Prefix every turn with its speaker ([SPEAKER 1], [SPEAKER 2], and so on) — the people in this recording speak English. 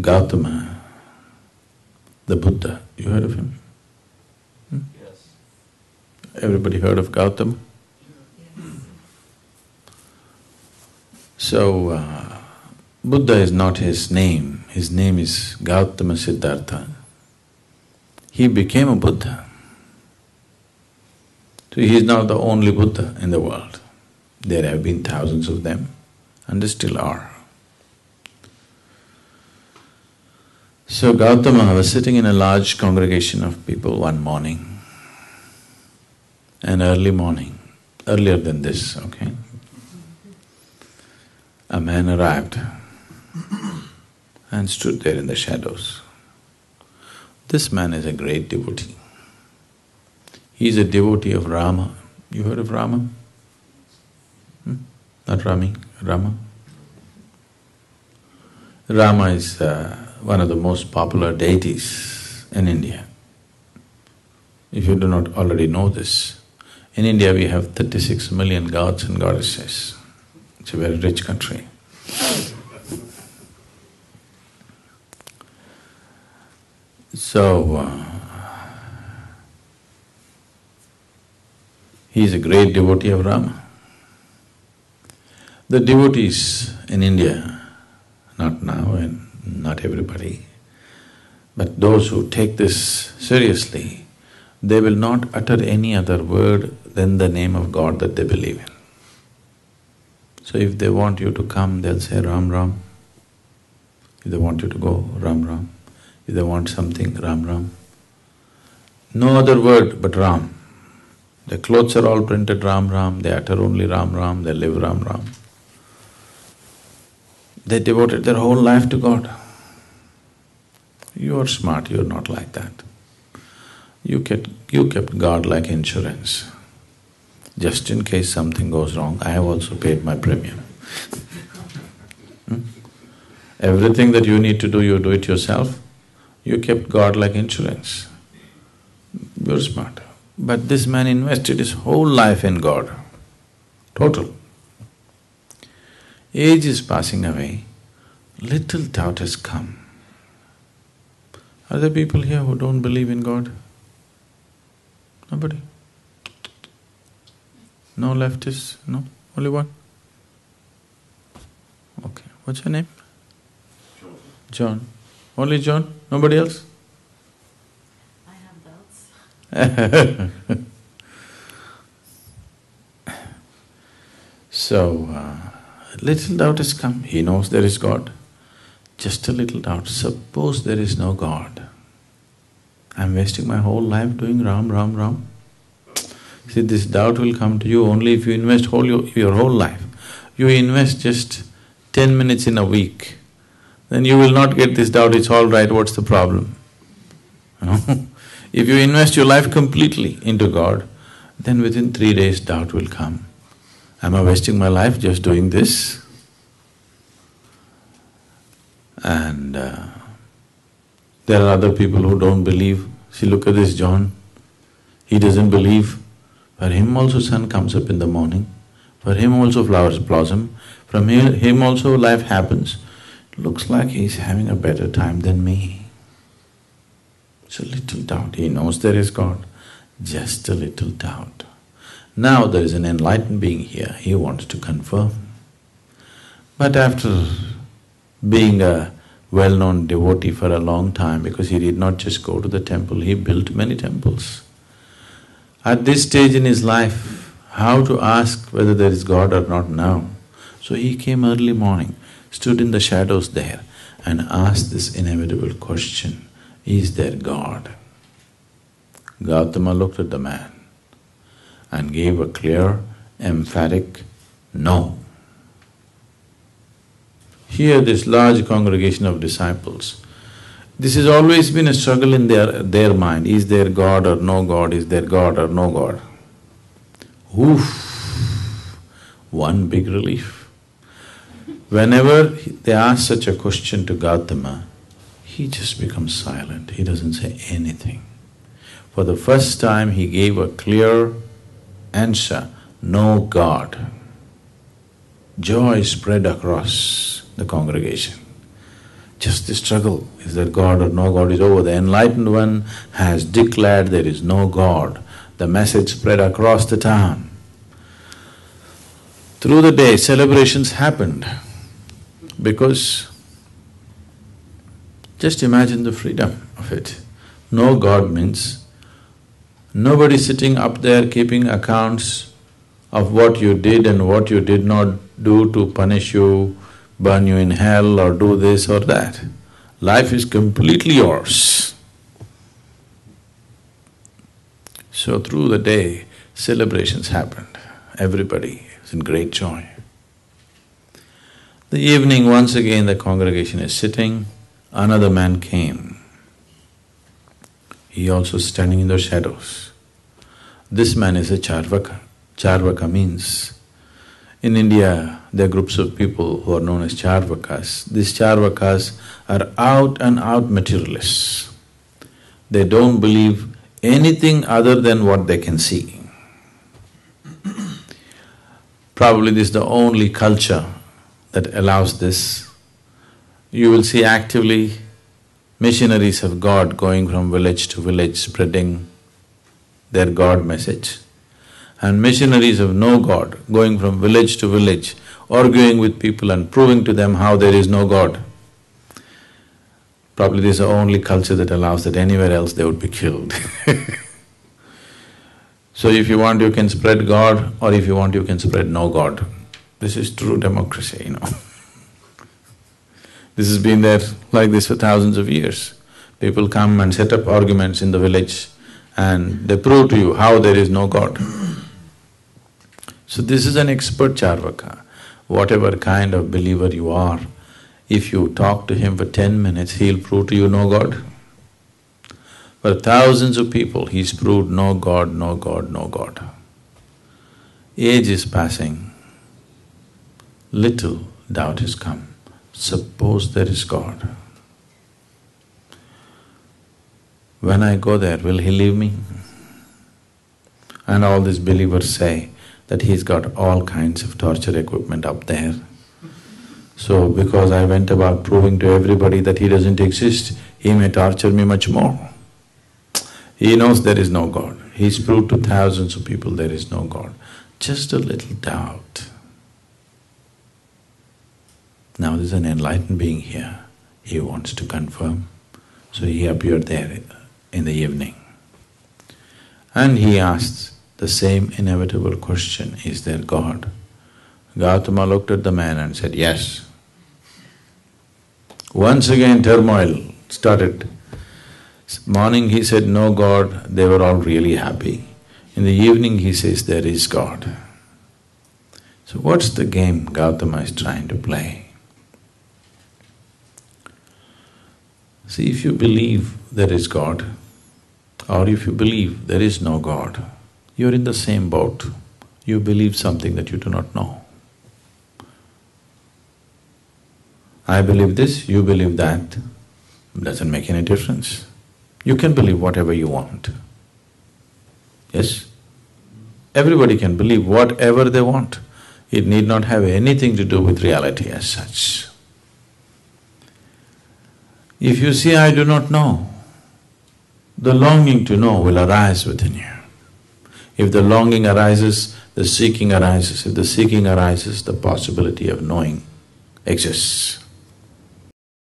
[SPEAKER 1] Gautama, the Buddha, you heard of him? Hmm?
[SPEAKER 2] Yes.
[SPEAKER 1] Everybody heard of Gautama? So, uh, Buddha is not his name, his name is Gautama Siddhartha. He became a Buddha. So he is now the only Buddha in the world. There have been thousands of them and there still are. So Gautama was sitting in a large congregation of people one morning, an early morning, earlier than this, okay? A man arrived and stood there in the shadows. This man is a great devotee. He is a devotee of Rama. You heard of Rama? Hmm? Not Rami, Rama. Rama is uh, one of the most popular deities in India. If you do not already know this, in India we have thirty-six million gods and goddesses. It's a very rich country. So, uh, he is a great devotee of Rama. The devotees in India, not now and not everybody, but those who take this seriously, they will not utter any other word than the name of God that they believe in. So if they want you to come, they'll say Ram Ram. If they want you to go, Ram Ram. If they want something, Ram Ram. No other word but Ram. Their clothes are all printed Ram Ram, they utter only Ram Ram, they live Ram Ram. They devoted their whole life to God. You are smart, you are not like that. You kept, you kept God like insurance. Just in case something goes wrong, I have also paid my premium. Hmm? Everything that you need to do, you do it yourself. You kept God like insurance. You're smart. But this man invested his whole life in God, total. Age is passing away, little doubt has come. Are there people here who don't believe in God? Nobody? No leftists? No? Only one? Okay. What's your name?
[SPEAKER 2] John.
[SPEAKER 1] John. Only John? Nobody else?
[SPEAKER 3] I have doubts.
[SPEAKER 1] so, uh, little doubt has come. He knows there is God. Just a little doubt. Suppose there is no God. I'm wasting my whole life doing Ram, Ram, Ram. See, this doubt will come to you only if you invest whole your, your whole life. You invest just ten minutes in a week, then you will not get this doubt, it's all right, what's the problem? If you invest your life completely into God, then within three days doubt will come. Am I wasting my life just doing this? And uh, there are other people who don't believe. See, look at this John. He doesn't believe. For him also sun comes up in the morning. For him also flowers blossom. From him also life happens. Looks like he's having a better time than me. It's a little doubt. He knows there is God. Just a little doubt. Now there is an enlightened being here, he wants to confirm. But after being a well-known devotee for a long time, because he did not just go to the temple, he built many temples. At this stage in his life, how to ask whether there is God or not now? So he came early morning, stood in the shadows there and asked this inevitable question, is there God? Gautama looked at the man and gave a clear, emphatic no. Here, this large congregation of disciples, this has always been a struggle in their, their mind is there God or no God, is there God or no God? Oof, one big relief. Whenever they ask such a question to Gautama, he just becomes silent, he doesn't say anything. For the first time, he gave a clear answer no God. Joy spread across the congregation. Just the struggle, is there God or no God is over. The enlightened one has declared there is no God. The message spread across the town. Through the day, celebrations happened because just imagine the freedom of it. No God means nobody sitting up there keeping accounts of what you did and what you did not do to punish you, burn you in hell or do this or that. Life is completely yours. So through the day, celebrations happened. Everybody is in great joy. The evening, once again the congregation is sitting, another man came. He also standing in the shadows. This man is a Charvaka. Charvaka means, in India, there are groups of people who are known as Charvakas. These Charvakas are out and out materialists. They don't believe anything other than what they can see. Probably this is the only culture that allows this. You will see actively missionaries of God going from village to village spreading their God message and missionaries of no God going from village to village arguing with people and proving to them how there is no God. Probably this is the only culture that allows that anywhere else they would be killed So if you want, you can spread God or if you want, you can spread no God. This is true democracy, you know This has been there like this for thousands of years. People come and set up arguments in the village and they prove to you how there is no God. So this is an expert Charvaka. Whatever kind of believer you are, if you talk to him for ten minutes, he'll prove to you no God. For thousands of people, he's proved no God, no God, no God. Age is passing, little doubt has come. Suppose there is God. When I go there, will he leave me? And all these believers say that he's got all kinds of torture equipment up there. So because I went about proving to everybody that he doesn't exist, he may torture me much more. He knows there is no God. He's proved to thousands of people there is no God. Just a little doubt. Now there's an enlightened being here, he wants to confirm. So he appeared there in the evening. And he asked the same inevitable question, is there God? Gautama looked at the man and said, yes. Once again turmoil started. Morning he said, no God, they were all really happy. In the evening he says, there is God. So what's the game Gautama is trying to play? See, if you believe there is God, or if you believe there is no God, you're in the same boat. You believe something that you do not know. I believe this, you believe that, doesn't make any difference. You can believe whatever you want. Yes? Everybody can believe whatever they want. It need not have anything to do with reality as such. If you say, I do not know, the longing to know will arise within you. If the longing arises, the seeking arises. If the seeking arises, the possibility of knowing exists.